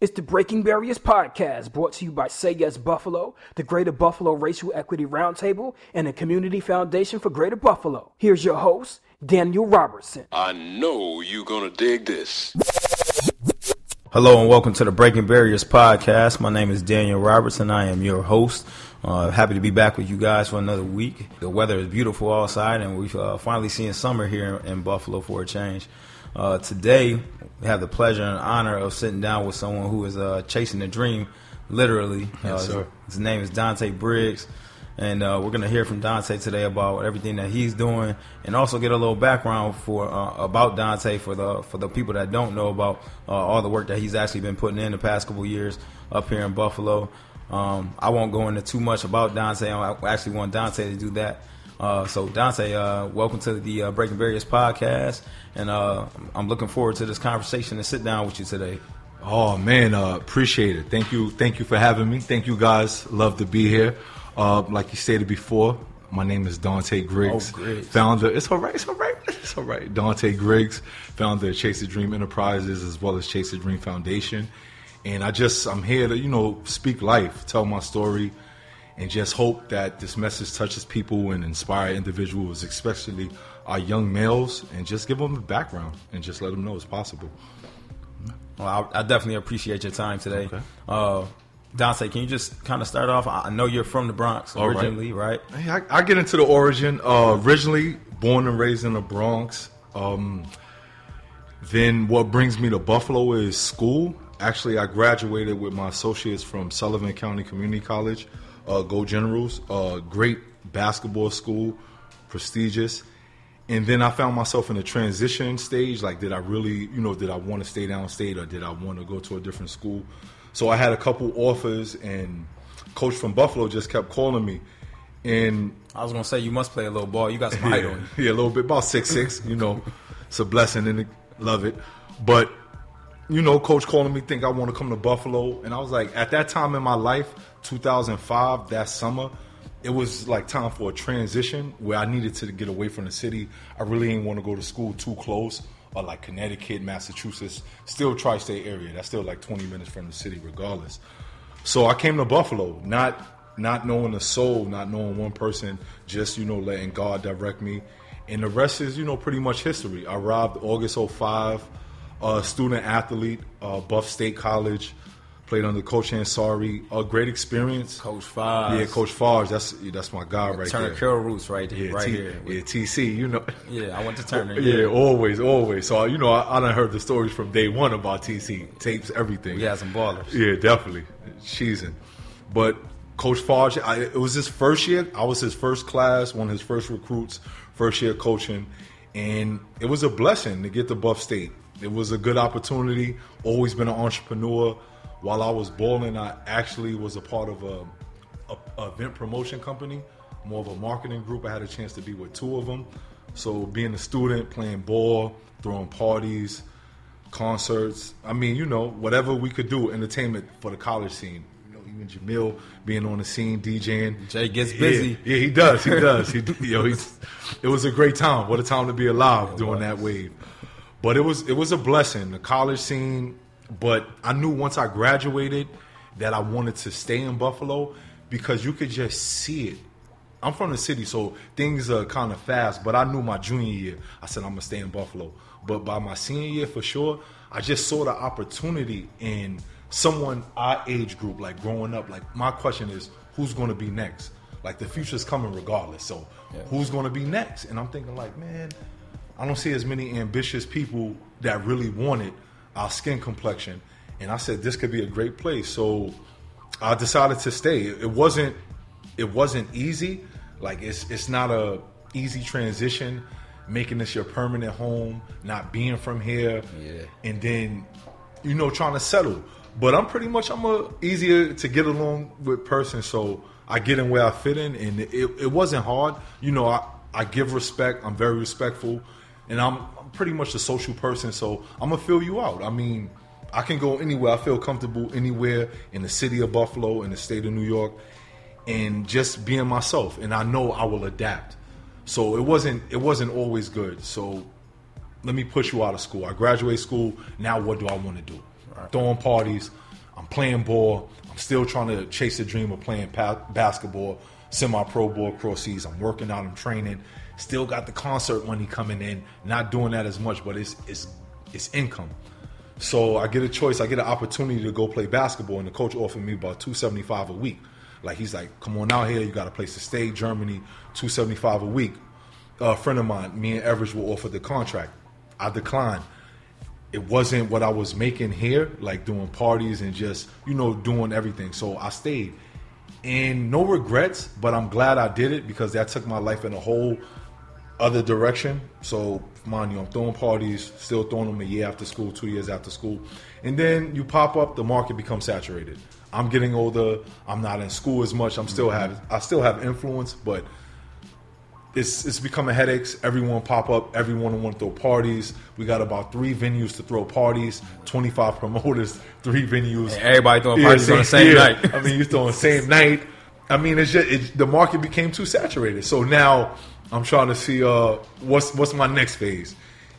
It's the Breaking Barriers podcast brought to you by Say Yes Buffalo, the Greater Buffalo Racial Equity Roundtable, and the Community Foundation for Greater Buffalo. Here's your host, Daniel Robertson. I know you're gonna dig this. Hello and welcome to the Breaking Barriers podcast. My name is Daniel Robertson. I am your host. Uh, happy to be back with you guys for another week. The weather is beautiful outside, and we've uh, finally seen summer here in Buffalo for a change. Uh, today, we have the pleasure and honor of sitting down with someone who is uh, chasing a dream, literally. Yes, Uh, sir. His name is Dante Briggs. And uh, we're going to hear from Dante today about everything that he's doing, and also get a little background for uh, about Dante for the for the people that don't know about uh, all the work that he's actually been putting in the past couple years up here in Buffalo. Um, I won't go into too much about Dante. I actually want Dante to do that. Uh, so Dante, uh, welcome to the uh, Breaking Barriers podcast, and uh, I'm looking forward to this conversation and sit down with you today. Oh man, uh, appreciate it. Thank you, thank you for having me. Thank you guys. Love to be here. Uh, like you stated before, my name is Dante Griggs, Oh, Griggs. founder. It's all right. It's all right. It's all right. Dante Griggs, founder of Chase the Dream Enterprises as well as Chase the Dream Foundation. And I just I'm here to you know speak life, tell my story, and just hope that this message touches people and inspire individuals, especially our young males, and just give them a background and just let them know it's possible. Well, I, I definitely appreciate your time today. Okay. Uh, Dante, can you just kind of start off? I know you're from the Bronx All right. originally, right? Hey, I, I get into the origin. Uh, originally born and raised in the Bronx. Um, then what brings me to Buffalo is school. Actually, I graduated with my associates from Sullivan County Community College, uh, Go Generals. Uh, great basketball school, prestigious. And then I found myself in a transition stage. Like, did I really, you know, did I want to stay downstate or did I want to go to a different school? So I had a couple offers, and coach from Buffalo just kept calling me. And I was gonna say you must play a little ball. You got some height yeah, on you. yeah, a little bit, about six six. You know, it's a blessing and love it. But you know, coach calling me, think I want to come to Buffalo, and I was like, at that time in my life, 2005, that summer, it was like time for a transition where I needed to get away from the city. I really didn't want to go to school too close, or like Connecticut, Massachusetts, still tri-state area. That's still like 20 minutes from the city, regardless. So I came to Buffalo, not not knowing a soul, not knowing one person, just you know letting God direct me, and the rest is you know pretty much history. I arrived August 05, uh, student athlete, uh, Buff State College, played under Coach Ansari, a great experience. Coach Foz. yeah, Coach Farge, that's that's my guy right Turner there. Carroll Roots right there, yeah, right T- here. yeah, TC, you know. Yeah, I went to Turner. Yeah, always, always. So you know, I, I done heard the stories from day one about TC tapes, everything. We had some ballers. Yeah, definitely. Cheesing. But Coach Farge, I, it was his first year. I was his first class, one of his first recruits, first year coaching. And it was a blessing to get to Buff State. It was a good opportunity. Always been an entrepreneur. While I was balling, I actually was a part of a, a, a event promotion company, more of a marketing group. I had a chance to be with two of them. So being a student, playing ball, throwing parties, concerts. I mean, you know, whatever we could do, entertainment for the college scene. You know, even Jamil being on the scene, DJing. Jay gets busy. Yeah, he does. He does. He, yo, he's, it was a great time. What a time to be alive during that wave. But it was it was a blessing, the college scene. But I knew once I graduated that I wanted to stay in Buffalo because you could just see it. I'm from the city, so things are kind of fast. But I knew my junior year, I said I'm gonna stay in Buffalo. But by my senior year, for sure, I just saw the opportunity in someone our age group, like growing up. Like my question is, who's gonna be next? Like the future's coming regardless. So who's gonna be next? And I'm thinking, like, man, I don't see as many ambitious people that really wanted our skin complexion. And I said this could be a great place. So I decided to stay. It wasn't it wasn't easy. Like it's it's not a easy transition, making this your permanent home, not being from here, Yeah. and then you know trying to settle. But I'm pretty much I'm a easier to get along with person, so I get in where I fit in, and it, it wasn't hard. You know, I I give respect. I'm very respectful, and I'm, I'm pretty much a social person, so I'm gonna fill you out. I mean, I can go anywhere. I feel comfortable anywhere in the city of Buffalo, in the state of New York, and just being myself. And I know I will adapt. So it wasn't it wasn't always good. So let me push you out of school. I graduate school. Now what do I want to do? Throwing parties. I'm playing ball. I'm still trying to chase the dream of playing pa- basketball, semi-pro ball across seas. I'm working out. I'm training. Still got the concert money coming in. Not doing that as much, but it's it's it's income. So I get a choice. I get an opportunity to go play basketball, and the coach offered me about two seventy five a week. Like he's like, "Come on out here. You got a place to stay. Germany, two seventy five a week." a friend of mine, me and Everett, were offered the contract. I declined. It wasn't what I was making here, like doing parties and just you know doing everything. So I stayed, and no regrets. But I'm glad I did it because that took my life in a whole other direction. So, mind you, I'm throwing parties, still throwing them a year after school, two years after school. And then you pop up, the market becomes saturated. I'm getting older. I'm not in school as much. I'm still mm-hmm. have I still have influence, but it's it's becoming headaches. Everyone pop up. Everyone want to throw parties. We got about three venues to throw parties. Twenty five promoters, three venues. And everybody throwing parties on the same yeah. night. I mean, you throwing the same night. I mean, it's just it, the market became too saturated. So now I'm trying to see uh, what's what's my next phase.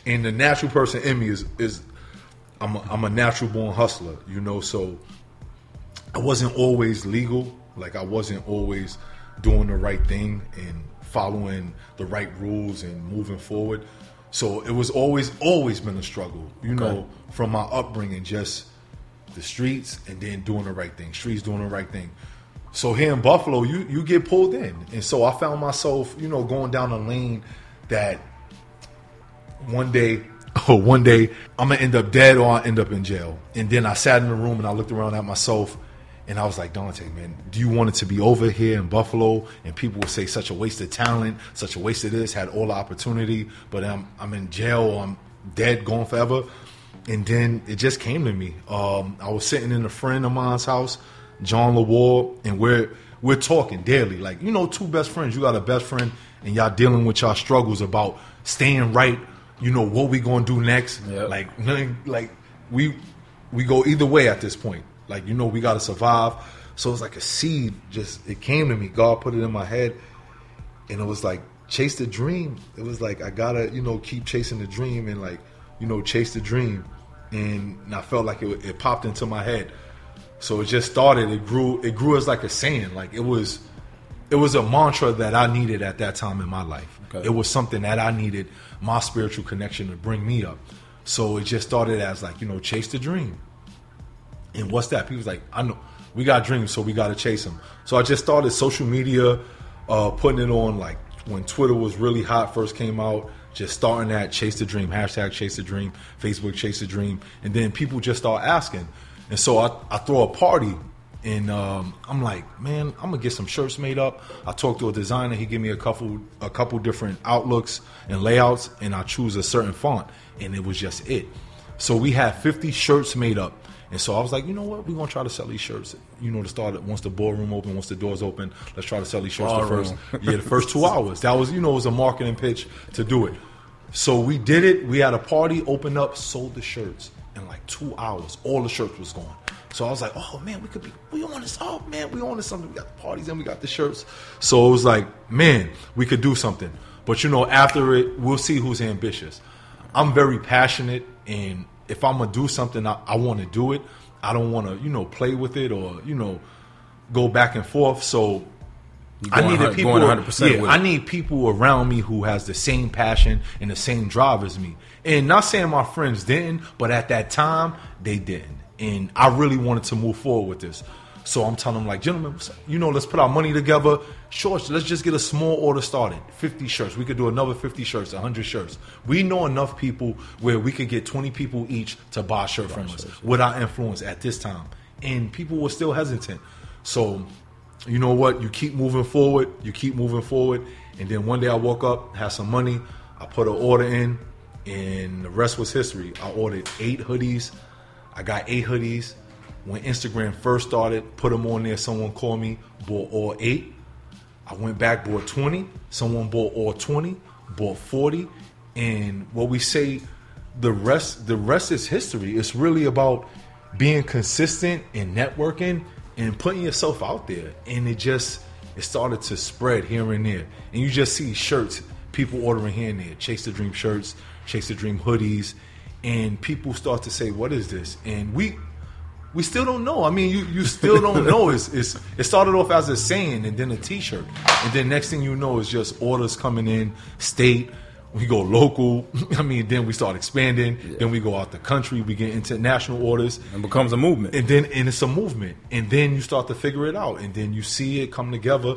And the natural person in me is is I'm a, I'm a natural born hustler, you know. So I wasn't always legal. Like I wasn't always doing the right thing and following the right rules and moving forward. So it was always always been a struggle, you know, from my upbringing, just the streets and then doing the right thing. Streets doing the right thing. So here in Buffalo, you you get pulled in, and so I found myself, you know, going down a lane that one day, oh, one day I'm gonna end up dead or I end up in jail. And then I sat in the room and I looked around at myself, and I was like, Dante, man, do you want it to be over here in Buffalo? And people would say such a waste of talent, such a waste of this, had all the opportunity, but I'm I'm in jail or I'm dead, gone forever. And then it just came to me. Um, I was sitting in a friend of mine's house, John Lawar, and we're we're talking daily. Like, you know, two best friends. You got a best friend and y'all dealing with y'all struggles about staying right, you know, what we gonna do next. Yep. Like nothing like we we go either way at this point. Like, you know, we gotta survive. So it's like a seed just it came to me. God put it in my head and it was like chase the dream. It was like I gotta, you know, keep chasing the dream and like, you know, chase the dream. And I felt like it, it popped into my head. So it just started. It grew. It grew as like a saying. Like it was, it was a mantra that I needed at that time in my life. Okay. It was something that I needed my spiritual connection to bring me up. So it just started as like you know, chase the dream. And what's that? People's like, I know we got dreams, so we got to chase them. So I just started social media, uh, putting it on like when Twitter was really hot first came out. Just starting that chase the dream hashtag chase the dream, Facebook chase the dream, and then people just start asking. And so I, I throw a party, and um, I'm like, man, I'm gonna get some shirts made up. I talked to a designer. He gave me a couple a couple different outlooks and layouts, and I choose a certain font, and it was just it. So we had 50 shirts made up. And so I was like, you know what? We're gonna try to sell these shirts. You know, to start it once the ballroom open, once the doors open, let's try to sell these shirts the first yeah, the first two hours. That was, you know, it was a marketing pitch to do it. So we did it. We had a party, opened up, sold the shirts in like two hours. All the shirts was gone. So I was like, oh man, we could be, we on this. Oh man, we on this something. We got the parties and we got the shirts. So it was like, man, we could do something. But you know, after it, we'll see who's ambitious. I'm very passionate, and if I'm gonna do something, I, I want to do it. I don't want to, you know, play with it or you know, go back and forth. So I needed people. going 100% yeah, I need people around me who has the same passion and the same drive as me. And not saying my friends didn't, but at that time they didn't. And I really wanted to move forward with this. So I'm telling them like, gentlemen, you know, let's put our money together. Shorts, let's just get a small order started. 50 shirts. We could do another 50 shirts, 100 shirts. We know enough people where we could get 20 people each to buy a shirt from us with our influence at this time. And people were still hesitant. So you know what? You keep moving forward. You keep moving forward. And then one day I woke up, had some money. I put an order in, and the rest was history. I ordered eight hoodies. I got eight hoodies. When Instagram first started, put them on there. Someone called me, bought all eight. I went back, bought 20. Someone bought all 20, bought 40. And what we say, the rest, the rest is history. It's really about being consistent and networking and putting yourself out there. And it just it started to spread here and there. And you just see shirts, people ordering here and there, Chase the Dream shirts, Chase the Dream hoodies, and people start to say, What is this? And we We still don't know. I mean, you, you still don't know. It's, it's it started off as a saying and then a T-shirt, and then next thing you know is just orders coming in, state. We go local. I mean, then we start expanding. Then we go out the country. We get international orders, And becomes a movement. and then and it's a movement. And then you start to figure it out, and then you see it come together.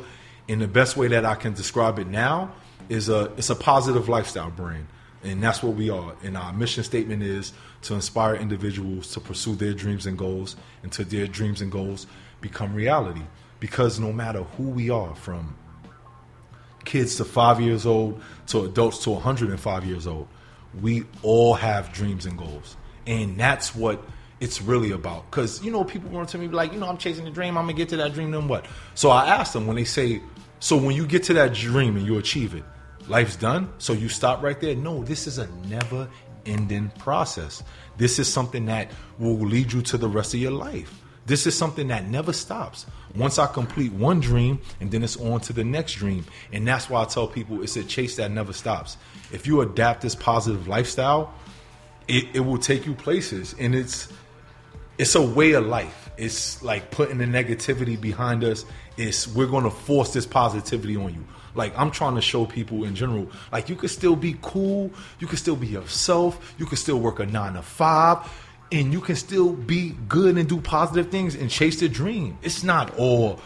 And the best way that I can describe it now is a it's a positive lifestyle brand, and that's what we are. And our mission statement is to inspire individuals to pursue their dreams and goals, until their dreams and goals become reality. Because no matter who we are, from kids to five years old to adults to 105 years old, we all have dreams and goals. And that's what it's really about. Because, you know, people run to me like, you know, I'm chasing a dream. I'm going to get to that dream, then what? So I ask them when they say, so when you get to that dream and you achieve it, life's done? So you stop right there? No, this is a never ending process. This is something that will lead you to the rest of your life. This is something that never stops. Once I complete one dream, and then it's on to the next dream. And that's why I tell people it's a chase that never stops. If you adapt this positive lifestyle, it, it will take you places. And it's it's a way of life. It's like putting the negativity behind us. It's we're gonna force this positivity on you. Like I'm trying to show people in general, like you can still be cool, you can still be yourself, you can still work a nine to five, and you can still be good and do positive things and chase the dream. It's not all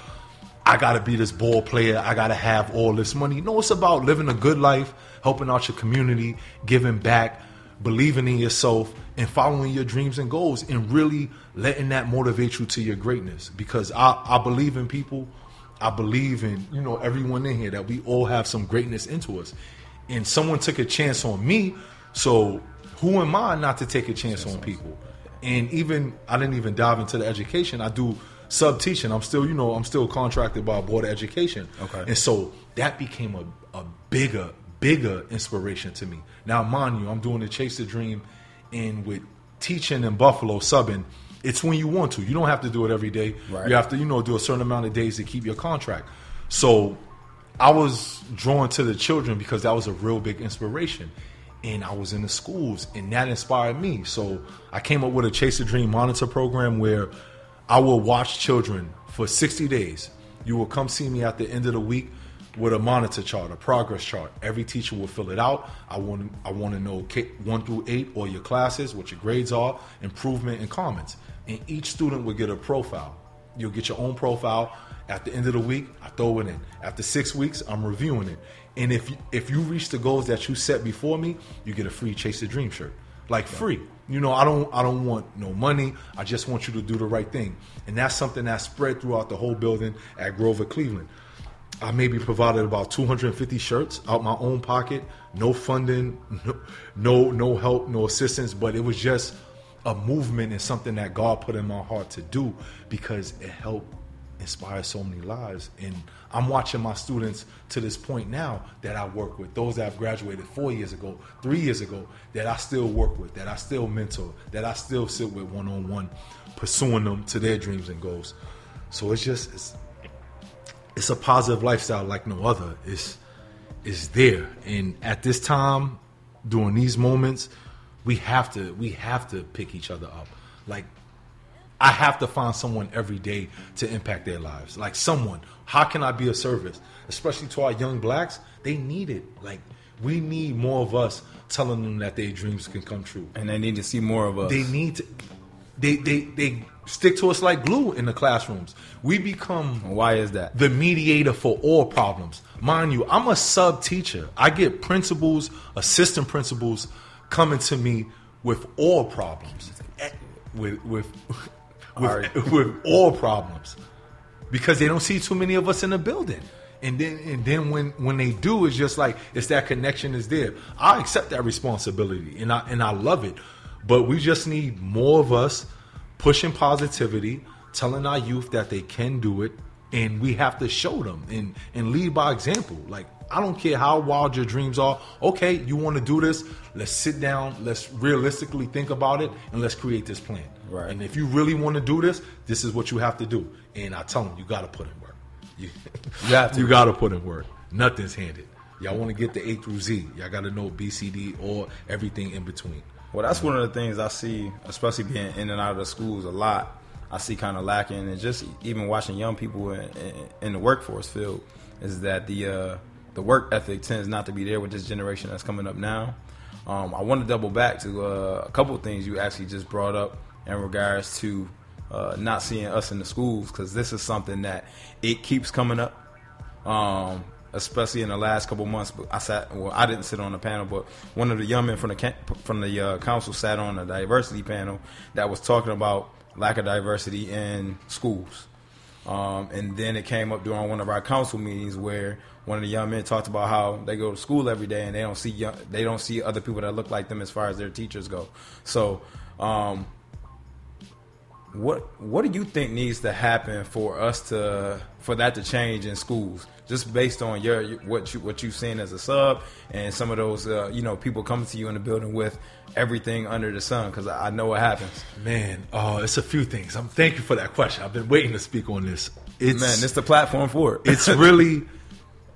I gotta be this ball player, I gotta have all this money. No, it's about living a good life, helping out your community, giving back, believing in yourself, and following your dreams and goals, and really letting that motivate you to your greatness. Because I, I believe in people, I believe in you know everyone in here that we all have some greatness into us, and someone took a chance on me, so who am I not to take a chance on people? And even I didn't even dive into the education. I do sub teaching. I'm still, you know, I'm still contracted by Board of Education. Okay. And so that became a, a bigger, bigger inspiration to me. Now, mind you, I'm doing the Chase the Dream, and with teaching in Buffalo, subbing, it's when you want to. You don't have to do it every day. Right. You have to, you know, do a certain amount of days to keep your contract. So I was drawn to the children because that was a real big inspiration. And I was in the schools, and that inspired me. So I came up with a Chase the Dream monitor program where I will watch children for 60 days. You will come see me at the end of the week with a monitor chart, a progress chart. Every teacher will fill it out. I want I want to know K, one through eight or your classes, what your grades are, improvement, and comments. And each student will get a profile. You'll get your own profile. At the end of the week, I throw it in. After six weeks, I'm reviewing it. And if you, if you reach the goals that you set before me, you get a free Chase the Dream shirt, like free. You know, I don't I don't want no money. I just want you to do the right thing, and that's something that's spread throughout the whole building at Grover Cleveland. I maybe provided about 250 shirts out my own pocket, no funding, no, no no help, no assistance, but it was just a movement and something that God put in my heart to do because it helped inspire so many lives. And I'm watching my students to this point now that I work with, those that have graduated four years ago, three years ago, that I still work with, that I still mentor, that I still sit with one on one, pursuing them to their dreams and goals. So it's just it's it's a positive lifestyle like no other. It's it's there. And at this time, during these moments, we have to we have to pick each other up. Like I have to find someone every day to impact their lives. Like someone. How can I be a service? Especially to our young blacks, they need it. Like we need more of us telling them that their dreams can come true. and they need to see more of us. They need to they they they stick to us like glue in the classrooms. We become Why is that? the mediator for all problems. Mind you, I'm a sub teacher. I get principals, assistant principals coming to me with all problems. With with with, with all problems. Because they don't see too many of us in the building. And then and then when when they do, it's just like it's that connection is there. I accept that responsibility and I and I love it. But we just need more of us pushing positivity, telling our youth that they can do it, and we have to show them and and lead by example. Like I don't care how wild your dreams are. Okay, you want to do this? Let's sit down. Let's realistically think about it, and let's create this plan. Right. And if you really want to do this, this is what you have to do. And I tell them, you got to put in work. You, You have to. you got to put in work. Nothing's handed. Y'all want to get the A through Z. Y'all got to know B, C, D, or everything in between. Well, that's one of the things I see, especially being in and out of the schools a lot. I see kind of lacking, and just even watching young people in, in, in the workforce field is that the uh, the work ethic tends not to be there with this generation that's coming up now. Um, I want to double back to uh, a couple things you actually just brought up in regards to uh, not seeing us in the schools because this is something that it keeps coming up. Um, especially in the last couple months. But I sat, well, I didn't sit on the panel, but one of the young men from the from the uh, council sat on a diversity panel that was talking about lack of diversity in schools. Um, and then it came up during one of our council meetings where one of the young men talked about how they go to school every day and they don't see young, they don't see other people that look like them as far as their teachers go. So, um, what what do you think needs to happen for us to for that to change in schools? Just based on your what you what you've seen as a sub and some of those uh, you know people coming to you in the building with everything under the sun because I know what happens. Man, uh, it's a few things. I'm thank you for that question. I've been waiting to speak on this. It's, Man, it's the platform for it. it's really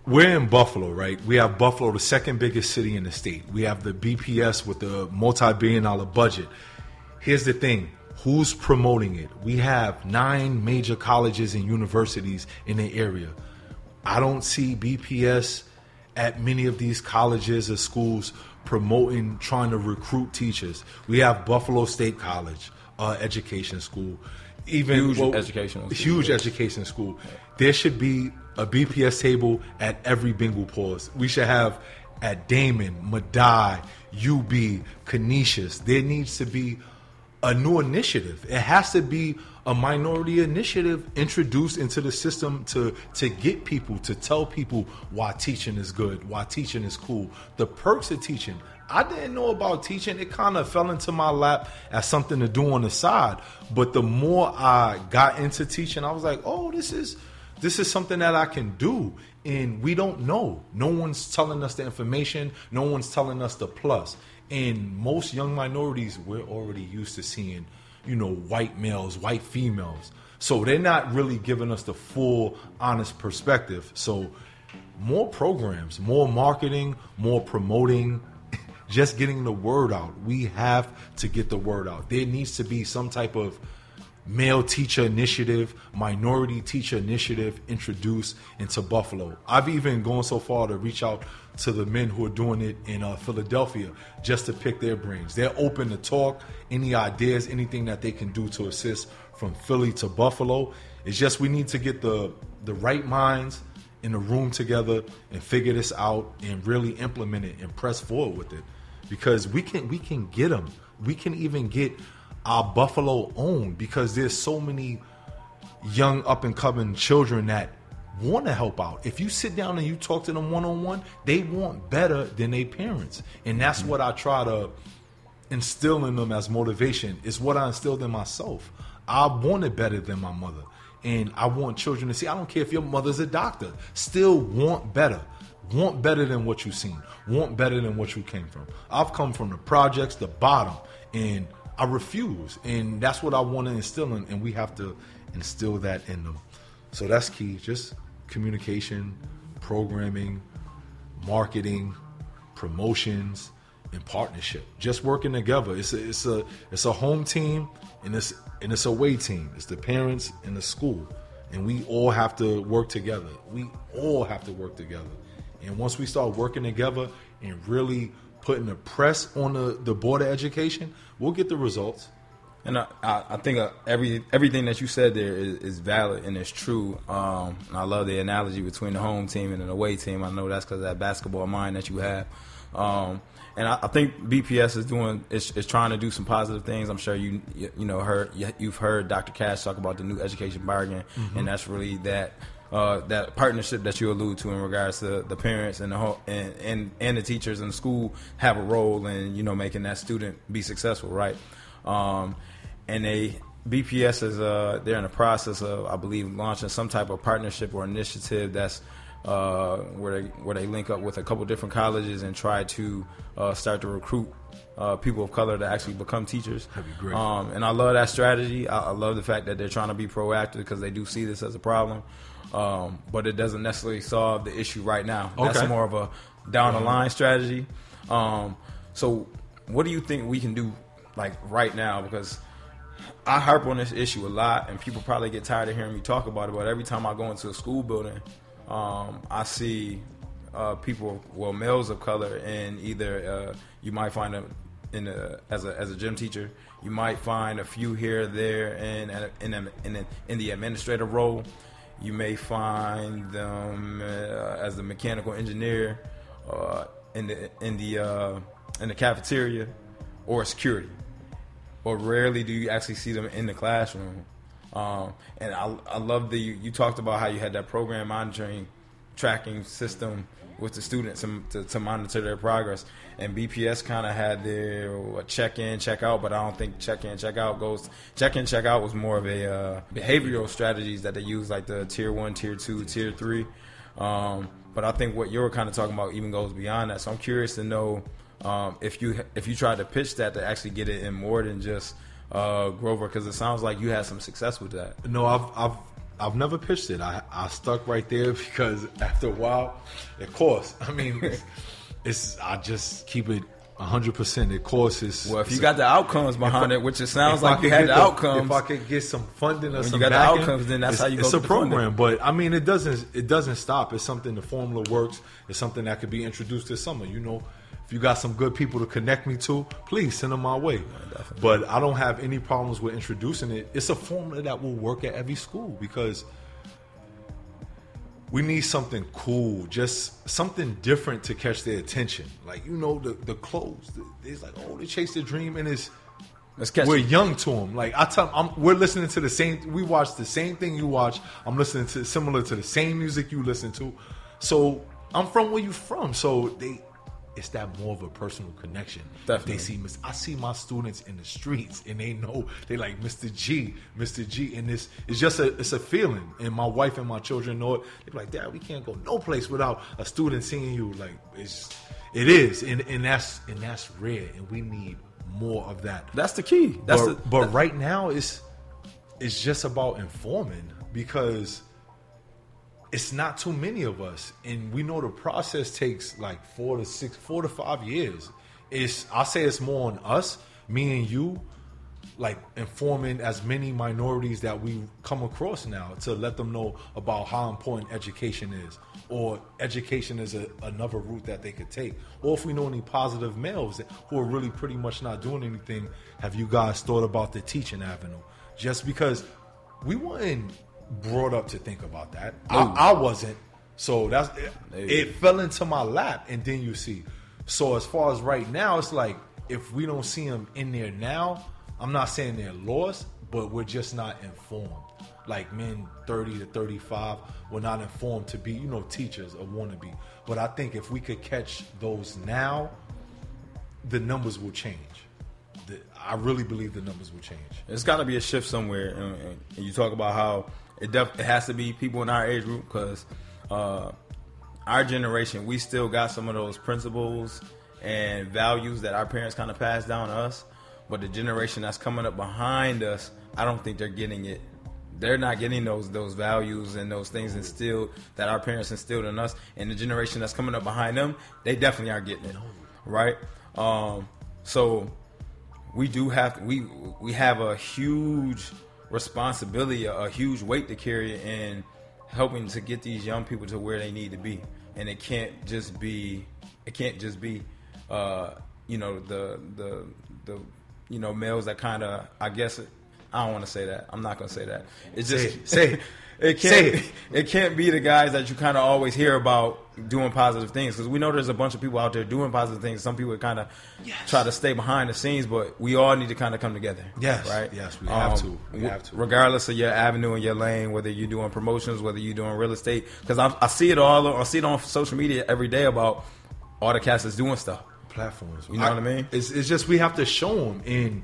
we're in Buffalo, right? We have Buffalo, the second biggest city in the state. We have the BPS with the multi-billion dollar budget. Here's the thing who's promoting it? We have nine major colleges and universities in the area. I don't see BPS at many of these colleges or schools promoting, trying to recruit teachers. We have Buffalo State College, uh, education school, even Huge educational school. huge education school. There should be a BPS table at every bingo pause. We should have at Daemen, Medaille, UB, Canisius. There needs to be a new initiative. It has to be a minority initiative introduced into the system to to get people to tell people why teaching is good, why teaching is cool, the perks of teaching. I didn't know about teaching. It kind of fell into my lap as something to do on the side. But the more I got into teaching, I was like, "Oh, this is this is something that I can do." And we don't know. No one's telling us the information. No one's telling us the plus. And most young minorities, we're already used to seeing, you know, white males, white females. So they're not really giving us the full, honest perspective. So more programs, more marketing, more promoting, just getting the word out. We have to get the word out. There needs to be some type of male teacher initiative, minority teacher initiative introduced into Buffalo. I've even gone so far to reach out to the men who are doing it in uh, Philadelphia just to pick their brains. They're open to talk, any ideas, anything that they can do to assist from Philly to Buffalo. It's just we need to get the the right minds in the room together and figure this out and really implement it and press forward with it because we can we can get them. We can even get our Buffalo own because there's so many young up and coming children that want to help out. If you sit down and you talk to them one on one, they want better than their parents, and that's mm-hmm. what I try to instill in them as motivation. Is what I instilled in myself. I wanted better than my mother, and I want children to see. I don't care if your mother's a doctor, still want better. Want better than what you've seen. Want better than what you came from. I've come from the projects, the bottom, and I refuse. And that's what I want to instill in, and we have to instill that in them. So that's key. Just communication, programming, marketing, promotions, and partnership. Just working together. It's a, it's a it's a home team and it's and it's a away team. It's the parents and the school, and we all have to work together. We all have to work together. And once we start working together and really putting the press on the, the board of education, we'll get the results. And I, I, think uh, every everything that you said there is, is valid and it's true. Um, and I love the analogy between the home team and an away team. I know that's because of that basketball mind that you have. Um, and I, I think BPS is doing is, is trying to do some positive things. I'm sure you you, you know heard you've heard Dr. Cash talk about the new education bargain, and that's really that uh, that partnership that you allude to in regards to the parents and the whole, and, and and the teachers in the school have a role in you know making that student be successful, right? Um, and they BPS is uh, they're in the process of I believe launching some type of partnership or initiative that's uh, where they where they link up with a couple different colleges and try to uh, start to recruit uh, people of color to actually become teachers. That'd be great. Um, and I love that strategy. I, I love the fact that they're trying to be proactive because they do see this as a problem. Um, but it doesn't necessarily solve the issue right now. Okay. That's more of a down the line strategy. Um, so, what do you think we can do like right now? Because I harp on this issue a lot, and people probably get tired of hearing me talk about it. But every time I go into a school building, um, I see uh, people, well, males of color, and either uh, you might find them in a, as a as a gym teacher, you might find a few here there in in in, in, in the administrative role. You may find them uh, as a mechanical engineer, uh, in the in the uh, in the cafeteria, or security or rarely do you actually see them in the classroom. Um, and I, I love the you talked about how you had that program monitoring tracking system with the students to, to, to monitor their progress. And BPS kind of had their check in, check out, but I don't think check in, check out goes. Check in, check out was more of a uh, behavioral strategies that they use, like the tier one, tier two, tier three. Um, but I think what you were kind of talking about even goes beyond that. So I'm curious to know um, if you if you try to pitch that to actually get it in more than just uh, Grover, because it sounds like you had some success with that. No, I've I've I've never pitched it. I, I stuck right there because after a while, of course, I mean, it's, it's I just keep it hundred percent. Of course, it's well. If you got the outcomes behind I, it, which it sounds like you had the, the, outcomes. If I could get some funding or when some you got backing, the outcomes, then that's how you go. It's a program, but I mean, it doesn't it doesn't stop. It's something the formula works. It's something that could be introduced this summer. You know, if you got some good people to connect me to, please send them my way. But I don't have any problems with introducing it. It's a formula that will work at every school because we need something cool, just something different to catch their attention. Like you know, the the clothes. It's like oh, they chase their dream, and it's we're young to them. Like I tell, them, I'm, we're listening to the same. We watch the same thing you watch. I'm listening to similar to the same music you listen to. So I'm from where you from. So they it's that more of a personal connection. Definitely. They see I see my students in the streets and they know they like Mr. G, Mr. G, and this it's just a it's a feeling. And my wife and my children know it. They're like, Dad, we can't go no place without a student seeing you. Like it's it is, and and that's and that's rare, and we need more of that. That's the key. That's but, the, but right now it's it's just about informing because it's not too many of us, and we know the process takes like four to six, four to five years. It's I say it's more on us, me and you, like informing as many minorities that we come across now to let them know about how important education is, or education is a, another route that they could take, or if we know any positive males who are really pretty much not doing anything, have you guys thought about the teaching avenue? Just because we weren't brought up to think about that. I, I, wasn't. So that's it, it fell into my lap, and then you see. So as far as right now, it's like if we don't see them in there now, I'm not saying they're lost, but we're just not informed. Like men 30 to 35, we're not informed to be, you know, teachers or want to be. But I think if we could catch those now, the numbers will change. I really believe the numbers will change. It's got to be a shift somewhere. And, you talk about how it, def- it has to be people in our age group because uh, our generation, we still got some of those principles and values that our parents kind of passed down to us. But the generation that's coming up behind us, I don't think they're getting it. They're not getting those those values and those things instilled that our parents instilled in us. And the generation that's coming up behind them, they definitely aren't getting it, right? Um, so we do have we we have a huge responsibility, a, a huge weight to carry in helping to get these young people to where they need to be. And it can't just be it can't just be uh, you know the the the you know males that kind of I guess I don't want to say that. I'm not going to say that. It's just say, it. it can't it. it. can't be the guys that you kind of always hear about doing positive things because we know there's a bunch of people out there doing positive things. Some people kind of yes. try to stay behind the scenes, but we all need to kind of come together. Yes, right. Yes, we have um, to. We have to. Regardless of your avenue and your lane, whether you're doing promotions, whether you're doing real estate, because I, I, see it all. I see it on social media every day about all the cats that's doing stuff. Platforms. You know I, what I mean? It's, it's just we have to show them in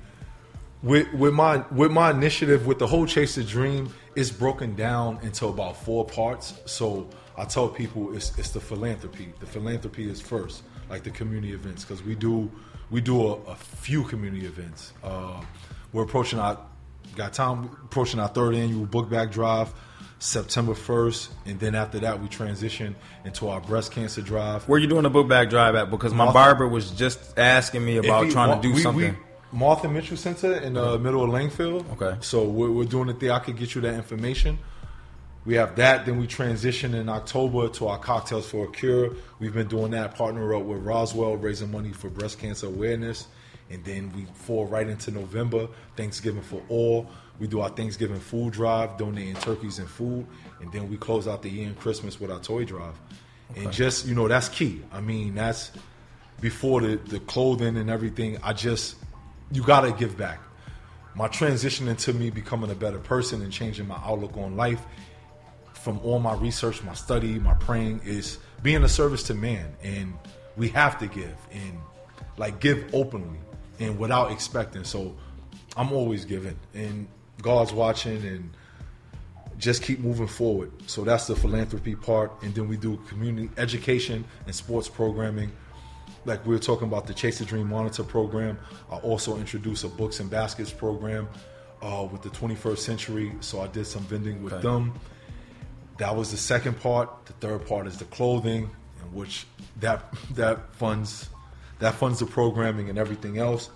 with with my with my initiative with the whole chase the dream it's broken down into about four parts so i tell people it's it's the philanthropy the philanthropy is first like the community events because we do we do a, a few community events uh, we're approaching our got time approaching our third annual book bag drive September 1st, and then after that, we transition into our breast cancer drive. Where you doing the book bag drive at? Because my barber was just asking me about trying to do we, something. Martha Mitchell Center in uh, the middle of Langfield. Okay. So we're, we're doing it there. I could get you that information. We have that. Then we transition in October to our Cocktails for a Cure. We've been doing that, partner up with Roswell, raising money for breast cancer awareness. And then we fall right into November, Thanksgiving for all. We do our Thanksgiving food drive, donating turkeys and food. And then we close out the year and Christmas with our toy drive. And just, you know, that's key. I mean, that's before the, the clothing and everything. I just, you got to give back. My transition into me becoming a better person and changing my outlook on life from all my research, my study, my praying is being a service to man. And we have to give and like give openly and without expecting. So I'm always giving and God's watching and just keep moving forward. So that's the philanthropy part. And then we do community education and sports programming. Like we were talking about the Chase the Dream Monitor program. I also introduced a books and baskets program uh, with the 21st century. So I did some vending with Okay. them. That was the second part. The third part is the clothing, in which that that funds that funds the programming and everything else.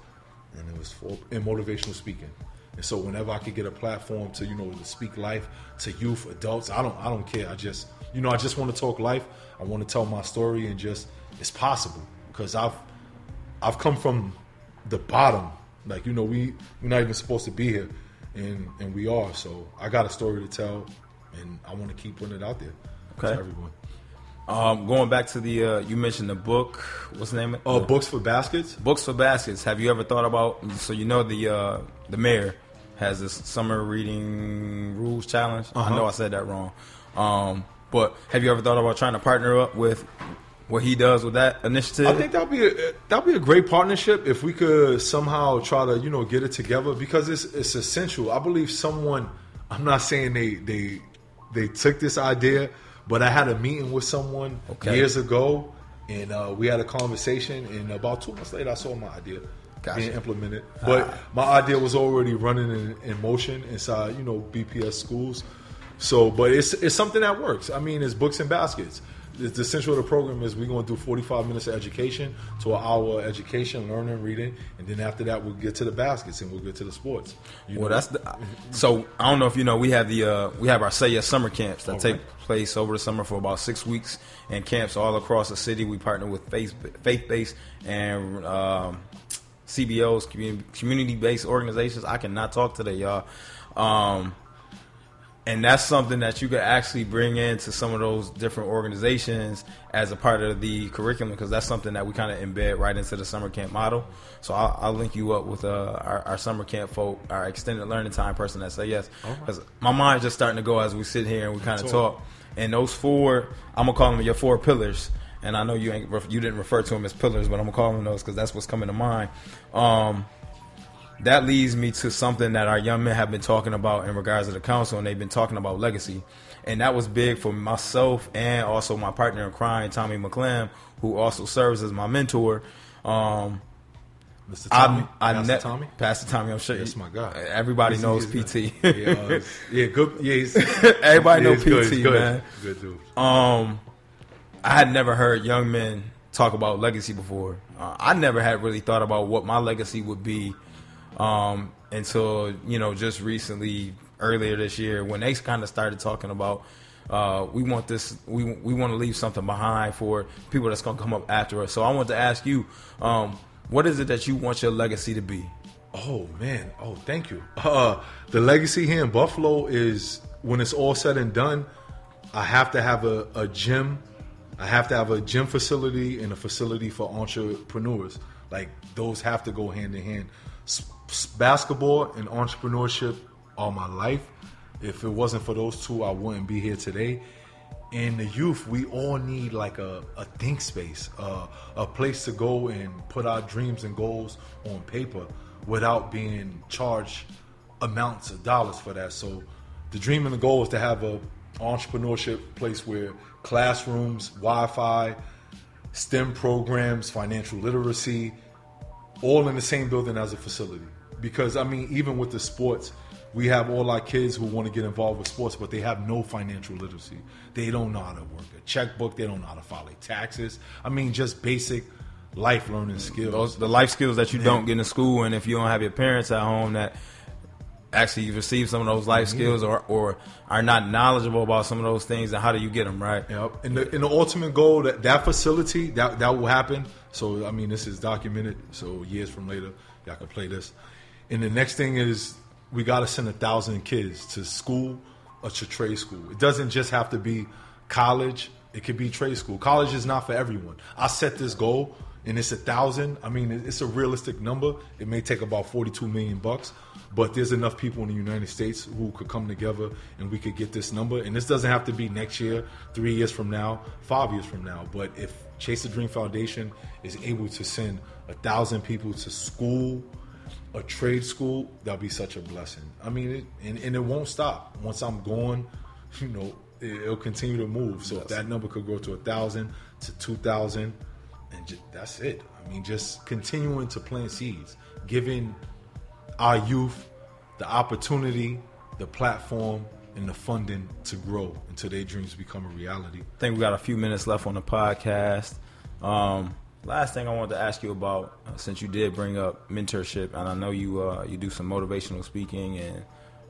And it was for in motivational speaking. And so whenever I could get a platform to you know to speak life to youth, adults, I don't I don't care. I just you know I just want to talk life. I want to tell my story and just it's possible because I've I've come from the bottom. Like you know we we're not even supposed to be here, and and we are. So I got a story to tell, and I want to keep putting it out there Okay. to everyone. Um, going back to the, uh, you mentioned the book. What's the name? of Uh, books for baskets. Books for baskets. Have you ever thought about? So you know the uh, the mayor has this summer reading rules challenge. I Uh-huh. know I said that wrong, um, but have you ever thought about trying to partner up with what he does with that initiative? I think that'd be a, that'd be a great partnership if we could somehow try to you know get it together because it's it's essential. I believe someone. I'm not saying they they they took this idea, but I had a meeting with someone Okay. years ago, and uh, we had a conversation. And about two months later, I saw my idea Gotcha. being implemented. But my idea was already running in, in motion inside you know BPS schools. So, but it's it's something that works. I mean, it's books and baskets. The, central of the program is we're going to do 45 minutes of education to an hour of education, learning, reading, and then after that we'll get to the baskets and we'll get to the sports. You Well, know? that's the, so. I don't know if you know. We have the uh, we have our Say Yes summer camps that take place over the summer for about six weeks, and camps all across the city. We partner with faith faith based and um, CBOs, community based organizations. I cannot talk today, y'all. Um, and that's something that you could actually bring into some of those different organizations as a part of the curriculum because that's something that we kind of embed right into the summer camp model. So I'll, I'll link you up with uh, our, our summer camp folk, our extended learning time person that say yes. Because my mind's just starting to go as we sit here and we kind of Talk. talk. And those four, I'm gonna call them your four pillars. And I know you ain't you didn't refer to them as pillars, but I'm gonna call them those because that's what's coming to mind. Um, that leads me to something that our young men have been talking about in regards to the council, and they've been talking about legacy. And that was big for myself and also my partner in crime, Tommy McClam, who also serves as my mentor. Um, Mr. Tommy, I, I Pastor ne- Tommy. Pastor Tommy, I'm sure That's my guy. Everybody He's- knows he's PT. yeah, uh, yeah, good. Yeah, he's, Everybody yeah, know he's good, PT, he's good. man. Good dude. Um, I had never heard young men talk about legacy before. Uh, I never had really thought about what my legacy would be um, until you know just recently, earlier this year, when they kind of started talking about. Uh, we want this. We we want to leave something behind for people that's gonna come up after us. So I want to ask you, um, what is it that you want your legacy to be? Oh man! Oh, thank you. Uh, the legacy here in Buffalo is when it's all said and done, I have to have a, a gym. I have to have a gym facility and a facility for entrepreneurs. Like those have to go hand in hand. Basketball and entrepreneurship all my life. If it wasn't for those two, I wouldn't be here today. In the youth, we all need like a, a think space, uh, a place to go and put our dreams and goals on paper without being charged amounts of dollars for that. So the dream and the goal is to have a entrepreneurship place where classrooms, Wi-Fi, STEM programs, financial literacy, all in the same building as a facility. Because I mean, even with the sports, we have all our kids who want to get involved with sports, but they have no financial literacy. They don't know how to work a checkbook. They don't know how to file their taxes. I mean, just basic life learning skills. Those the life skills that you don't get in school, and if you don't have your parents at home that actually you receive some of those life mm-hmm. skills or or are not knowledgeable about some of those things, then how do you get them right? Yep. And the, and the ultimate goal that that facility that that will happen. So I mean, this is documented. So years from later, y'all can play this. And the next thing is we got to send a thousand kids to school or to trade school. It doesn't just have to be college. It could be trade school. College is not for everyone. I set this goal and it's a thousand. I mean, it's a realistic number. It may take about forty-two million bucks, but there's enough people in the United States who could come together and we could get this number. And this doesn't have to be next year, three years from now, five years from now. But if Chase the Dream Foundation is able to send a thousand people to school, a trade school, that'll be such a blessing. I mean, it, and, and it won't stop. Once I'm gone, you know, it, will continue to move. So if that number could go to a thousand to two thousand, and just, that's it. I mean, just continuing to plant seeds, giving our youth the opportunity, the platform, and the funding to grow until their dreams become a reality. I think we got a few minutes left on the podcast. Um, last thing I wanted to ask you about, uh, since you did bring up mentorship, and I know you uh, you do some motivational speaking and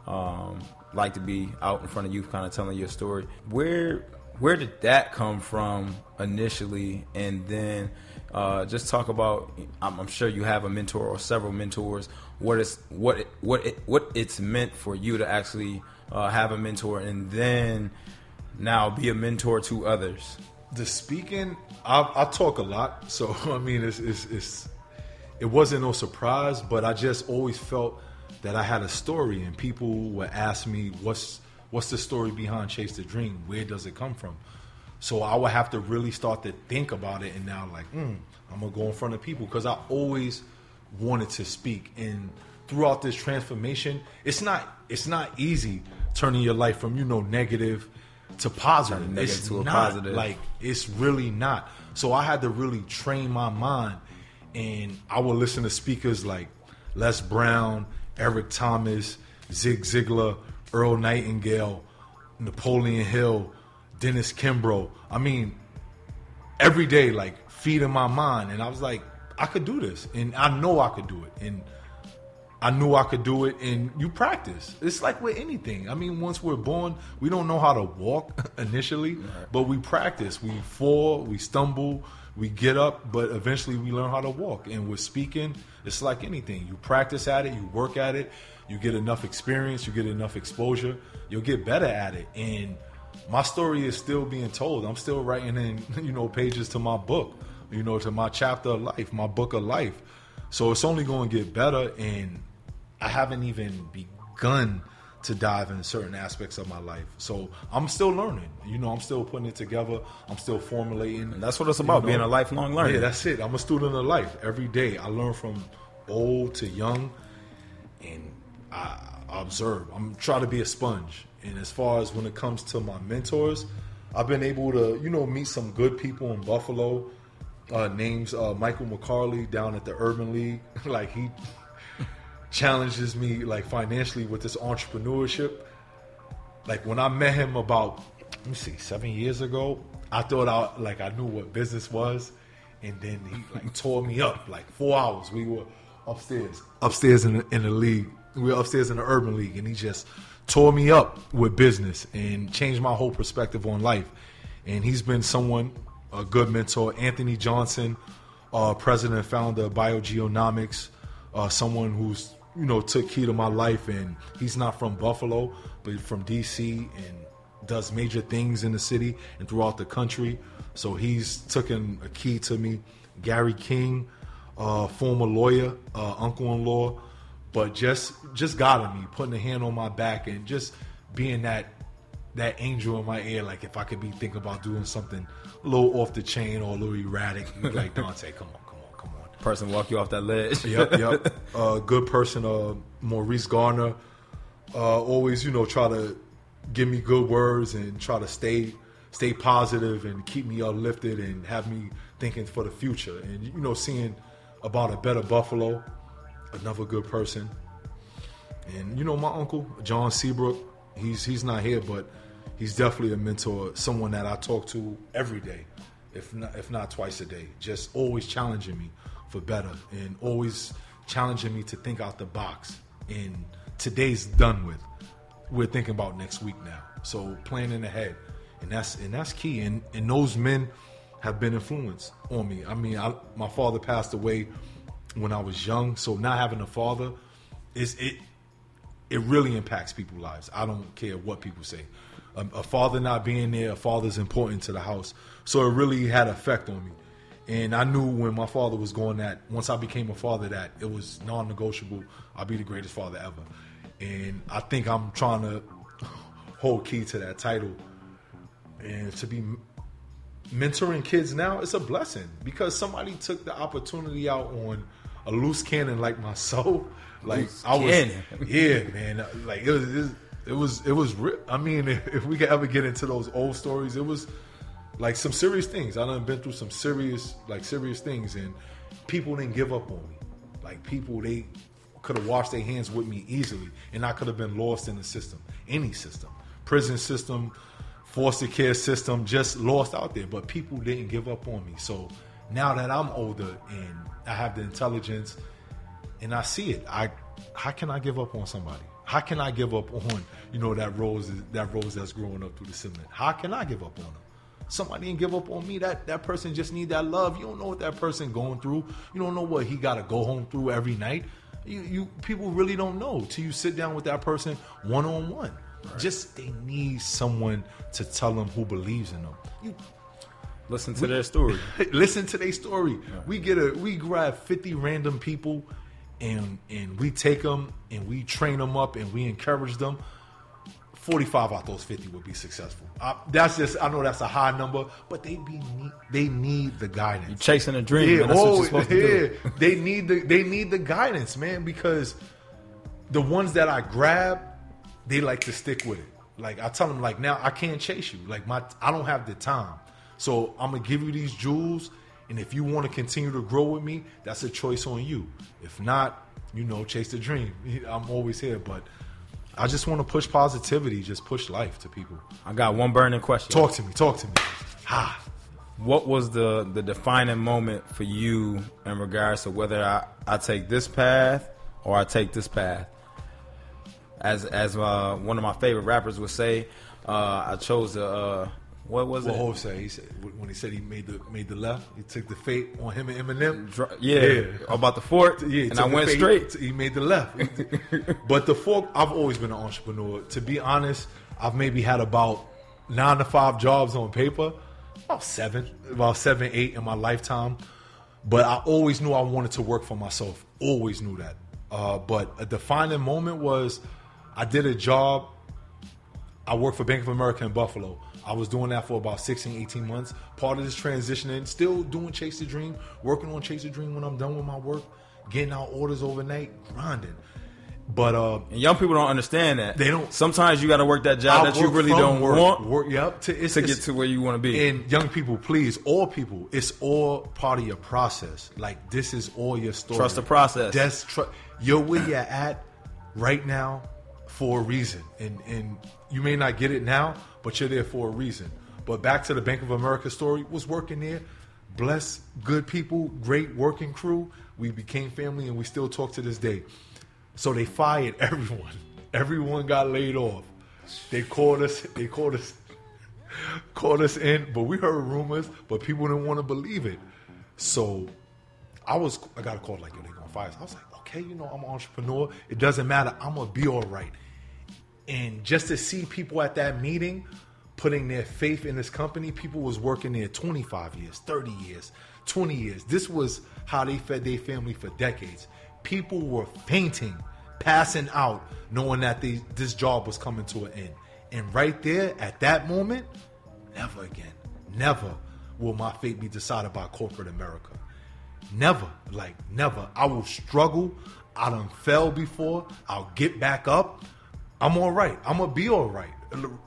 um, like to be out in front of youth, kind of telling your story. Where where did that come from initially, and then uh, just talk about? I'm, I'm, sure you have a mentor or several mentors. What is what it, what it, what it's meant for you to actually uh, have a mentor, and then now be a mentor to others. The speaking, I, I talk a lot, so I mean, it's, it's, it's it wasn't no surprise, but I just always felt that I had a story, and people would ask me, "What's what's the story behind Chase the Dream? Where does it come from?" So I would have to really start to think about it, and now like, mm, I'm gonna go in front of people because I always wanted to speak, and throughout this transformation, it's not it's not easy turning your life from you know negative to positive. It's to not, positive. Like it's really not. So I had to really train my mind, and I would listen to speakers like Les Brown, Eric Thomas, Zig Ziglar, Earl Nightingale, Napoleon Hill, Dennis Kimbro. I mean, every day, like feeding my mind, and I was like, I could do this, and I know I could do it, and I knew I could do it, and you practice. It's like with anything. I mean, once we're born, we don't know how to walk initially, right. but we practice. We fall, we stumble, we get up, but eventually we learn how to walk. And with speaking, it's like anything. You practice at it, you work at it, you get enough experience, you get enough exposure, you'll get better at it. And my story is still being told. I'm still writing in, you know, pages to my book, you know, to my chapter of life, my book of life. So it's only going to get better and I haven't even begun to dive in certain aspects of my life. So I'm still learning. You know, I'm still putting it together. I'm still formulating. And that's what it's about, you know? being a lifelong learner. Yeah, that's it. I'm a student of life. Every day I learn from old to young and I observe. I'm trying to be a sponge. And as far as when it comes to my mentors, I've been able to, you know, meet some good people in Buffalo. Uh, names uh, Michael McCarley down at the Urban League. like he challenges me like financially with this entrepreneurship. Like when I met him about let me see, seven years ago, I thought I like I knew what business was, and then he like tore me up like four hours. We were upstairs, upstairs in the, in the league. We were upstairs in the urban league, and he just tore me up with business and changed my whole perspective on life. And he's been someone a good mentor. Anthony Johnson, uh, president and founder of Biogeonomics, uh, someone who's you know, took key to my life. And he's not from Buffalo, but from DC and does major things in the city and throughout the country. So he's taken a key to me. Gary King, uh, former lawyer, uh, uncle-in-law, but just just guiding me, putting a hand on my back, and just being that that angel in my ear. Like if I could be thinking about doing something a little off the chain or a little erratic, like Dante, come on, person walk you off that ledge. yep, yep. Uh, good person, uh, Maurice Garner. Uh, always, you know, try to give me good words and try to stay stay positive and keep me uplifted and have me thinking for the future. And you know, seeing about a better Buffalo, another good person. And you know, my uncle John Seabrook, he's he's not here, but he's definitely a mentor, someone that I talk to every day. if not if not twice a day. Just always challenging me for better and always challenging me to think out the box. And today's done with. We're thinking about next week now. So planning ahead, and that's and that's key. And and those men have been influenced on me. I mean, I, my father passed away when I was young, so not having a father is it it really impacts people's lives. I don't care what people say. A, a, father not being there, a father's important to the house, so it really had effect on me. And I knew when my father was going that once I became a father that it was non-negotiable. I'll be the greatest father ever. And I think I'm trying to hold key to that title and to be mentoring kids now. It's a blessing because somebody took the opportunity out on a loose cannon like myself. Like loose I was, cannon. yeah, man. Like it was, it was, it was. I mean, if we could ever get into those old stories, it was like some serious things. I done been through some serious, like serious things, and people didn't give up on me. Like people, they could have washed their hands with me easily, and I could have been lost in the system, any system, prison system, foster care system, just lost out there. But people didn't give up on me. So now that I'm older and I have the intelligence and I see it, I how can I give up on somebody? How can I give up on you know that rose that rose that's growing up through the cement? How can I give up on them? Somebody didn't give up on me. That that person just need that love. You don't know what that person going through. You don't know what he got to go home through every night. You, you people really don't know till you sit down with that person one on one. Just they need someone to tell them who believes in them. You listen to we, their story. listen to their story. We get a we grab fifty random people, and and we take them and we train them up and we encourage them. 45 out those 50 would be successful. Uh, that's just I know that's a high number, but they be need, they need the guidance. You're chasing a dream. Yeah, oh, yeah. they need the they need the guidance, man, because the ones that I grab, they like to stick with it. Like I tell them, like now I can't chase you. Like my I don't have the time, so I'm gonna give you these jewels, and if you want to continue to grow with me, that's a choice on you. If not, you know, chase the dream. I'm always here, but I just want to push positivity, just push life to people. I got one burning question. Talk to me. Talk to me. Ha. What was the the defining moment for you in regards to whether I, I take this path or I take this path? As as uh, one of my favorite rappers would say, uh, I chose the uh, what was what it? Hov said he said when he said he made the made the left, he took the fate on him and Eminem. Yeah, yeah. about the fork. Yeah, and I went fate, straight. He made the left. but the fork, I've always been an entrepreneur. To be honest, I've maybe had about nine to five jobs on paper, about seven, about seven, eight in my lifetime. But I always knew I wanted to work for myself. Always knew that. Uh, but a defining moment was I did a job. I worked for Bank of America in Buffalo I was doing that for about 16, 18 months. Part of this transitioning, still doing Chase the Dream, working on Chase the Dream when I'm done with my work, getting out orders overnight, grinding. But uh, and young people don't understand that. They don't. Sometimes you got to work that job that you really don't work, want. Work, yep, to, to get to where you want to be. And young people, please, all people, it's all part of your process. Like this is all your story. Trust the process. That's tr- you're where you're at right now for a reason, and and you may not get it now, but you're there for a reason. But back to the Bank of America story, was working there, bless good people, great working crew. We became family and we still talk to this day. So they fired everyone. Everyone got laid off. They called us, they called us, called us in, but we heard rumors, but people didn't want to believe it. So I was I got a call like, yo, they gonna fire us. I was like, okay, you know, I'm an entrepreneur. It doesn't matter. I'm gonna be all right. And just to see people at that meeting putting their faith in this company, people was working there 25 years, 30 years, 20 years. This was how they fed their family for decades. People were fainting, passing out, knowing that they, this job was coming to an end. And right there, at that moment, never again, never will my fate be decided by corporate America. Never, like never. I will struggle. I done fell before. I'll get back up. I'm all right. I'm gonna be all right.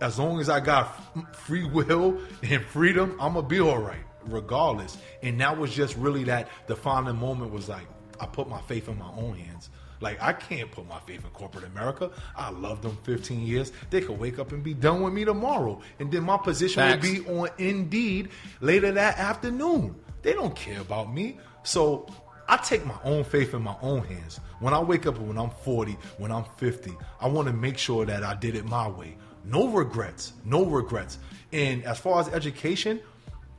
As long as I got free will and freedom, I'm gonna be all right, regardless. And that was just really that defining moment. Was like I put my faith in my own hands. Like I can't put my faith in corporate America. I love them 15 years. They could wake up and be done with me tomorrow, and then my position Facts. would be on Indeed later that afternoon. They don't care about me. So I take my own faith in my own hands. When I wake up, when I'm 40, when I'm 50, I want to make sure that I did it my way. No regrets. No regrets. And as far as education,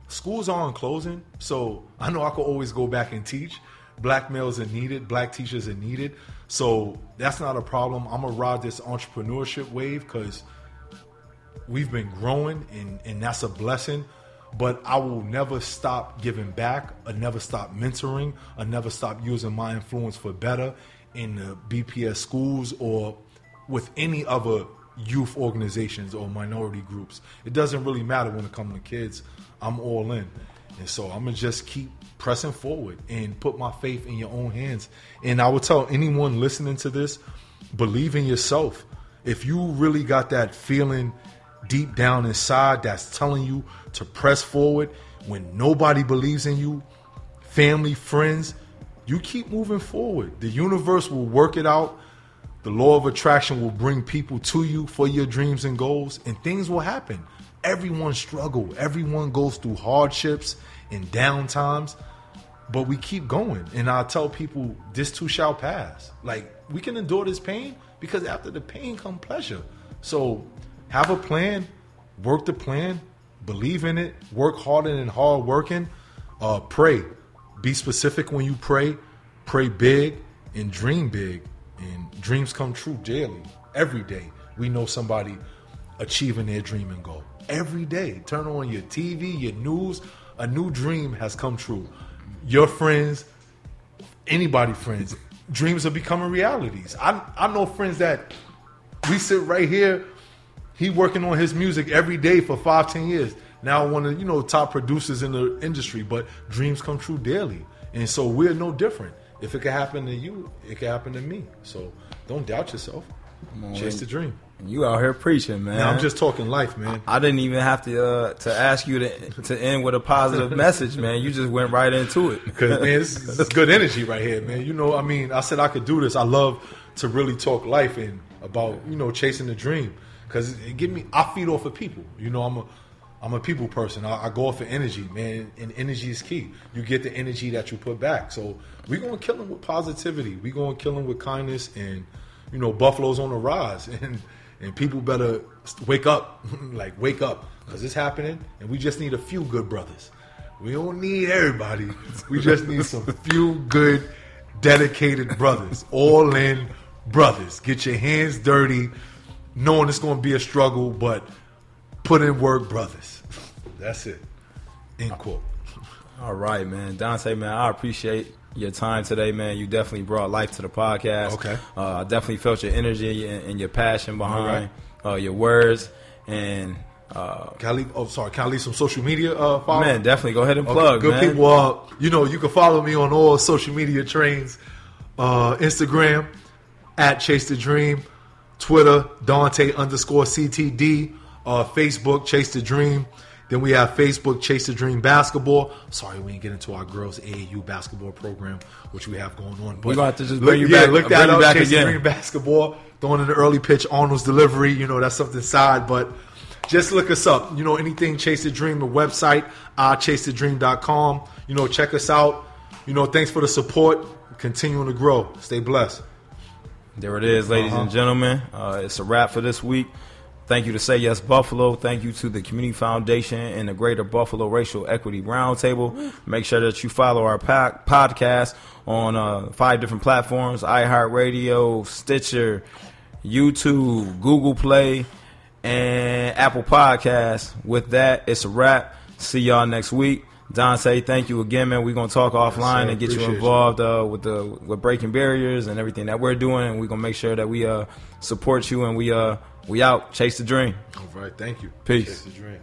schools aren't closing, so I know I could always go back and teach. Black males are needed, black teachers are needed. So that's not a problem. I'm gonna ride this entrepreneurship wave because we've been growing and, and that's a blessing. But I will never stop giving back, or never stop mentoring, or never stop using my influence for better in the BPS schools or with any other youth organizations or minority groups. It doesn't really matter when it comes to kids. I'm all in. And so I'm gonna just keep pressing forward and put my faith in your own hands. And I would tell anyone listening to this, believe in yourself. If you really got that feeling deep down inside that's telling you to press forward when nobody believes in you, family, friends, you keep moving forward. The universe will work it out. The law of attraction will bring people to you for your dreams and goals, and things will happen. Everyone struggle. Everyone goes through hardships and down times, but we keep going. And I tell people, this too shall pass. Like we can endure this pain because after the pain come pleasure. So have a plan, work the plan, believe in it, work harder than hard working. Uh, pray. Be specific when you pray. Pray big and dream big. And dreams come true daily, every day. We know somebody achieving their dream and goal. Every day. Turn on your TV, your news, a new dream has come true. Your friends, anybody friends, dreams are becoming realities. I I know friends that we sit right here, he working on his music every day for five, ten years. Now one of you know top producers in the industry, but dreams come true daily. And so we're no different. If it could happen to you, it could happen to me. So don't doubt yourself. Chase the dream. You out here preaching, man. Now I'm just talking life, man. I didn't even have to uh, to ask you to to end with a positive message, man. You just went right into it. Because man, this is good energy right here, man. You know, I mean, I said I could do this. I love to really talk life and about you know chasing the dream because it give me. I feed off of people. You know, I'm a I'm a people person. I, I go off of energy, man, and energy is key. You get the energy that you put back. So we're gonna kill them with positivity. We're gonna kill them with kindness, and you know, Buffalo's on the rise, and and people better wake up, like wake up, because it's happening, and we just need a few good brothers. We don't need everybody. We just need some few good, dedicated brothers, all in brothers. Get your hands dirty, knowing it's going to be a struggle, but put in work, brothers. That's it. End quote. All right, man. Dante, man, I appreciate your time today, man. You definitely brought life to the podcast. Okay. Uh, I definitely felt your energy and, and your passion behind uh, your words. And uh, Can I leave? Oh, sorry. Can I leave some social media? Uh, follow? man, definitely go ahead and Okay, plug, good man. people. Uh, you know, you can follow me on all social media trains. Uh, Instagram at Chase the Dream, Twitter Dante underscore CTD, uh, Facebook Chase the Dream. Then we have Facebook Chase the Dream Basketball. Sorry, we didn't get into our girls AAU basketball program, which we have going on. But We gonna have to just look- bring you yeah, back- Look that up. back Chase the. Dream basketball. Throwing in the early pitch, Arnold's delivery. You know, that's something side, but just look us up. You know, anything Chase the Dream, the website, iChaseTheDream.com. You know, check us out. You know, thanks for the support. Continuing to grow. Stay blessed. There it is, ladies Uh-huh. and gentlemen. Uh, it's a wrap for this week. Thank you to Say Yes Buffalo. Thank you to the Community Foundation and the Greater Buffalo Racial Equity Roundtable. Make sure that you follow our po- podcast on uh, five different platforms iHeartRadio, Stitcher, YouTube, Google Play, and Apple Podcasts. With that, it's a wrap. See y'all next week. Dante thank you again, man. We're gonna talk offline sir. and get you Appreciate you. involved uh, with the with breaking barriers and everything that we're doing, and we're gonna make sure that we uh support you and we uh we out chase the dream. All right. Thank you. Peace. Chase the Dream.